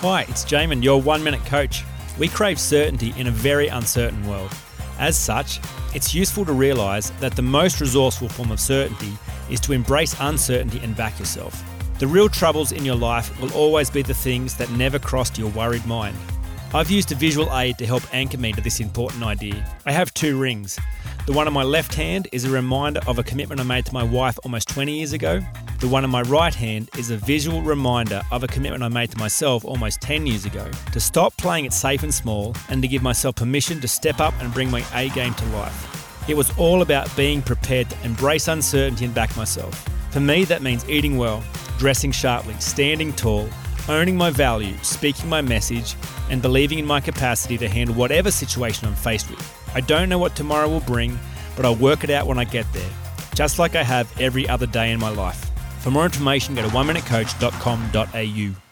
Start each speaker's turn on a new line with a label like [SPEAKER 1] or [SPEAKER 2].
[SPEAKER 1] Hi, it's Jamin, your one minute coach. We crave certainty in a very uncertain world. As such, it's useful to realise that the most resourceful form of certainty is to embrace uncertainty and back yourself. The real troubles in your life will always be the things that never crossed your worried mind. I've used a visual aid to help anchor me to this important idea. I have two rings. The one on my left hand is a reminder of a commitment I made to my wife almost 20 years ago. The one on my right hand is a visual reminder of a commitment I made to myself almost 10 years ago to stop playing it safe and small and to give myself permission to step up and bring my A game to life. It was all about being prepared to embrace uncertainty and back myself. For me, that means eating well, dressing sharply, standing tall, owning my value, speaking my message, and believing in my capacity to handle whatever situation I'm faced with. I don't know what tomorrow will bring, but I'll work it out when I get there, just like I have every other day in my life. For more information, go to oneminutecoach.com.au.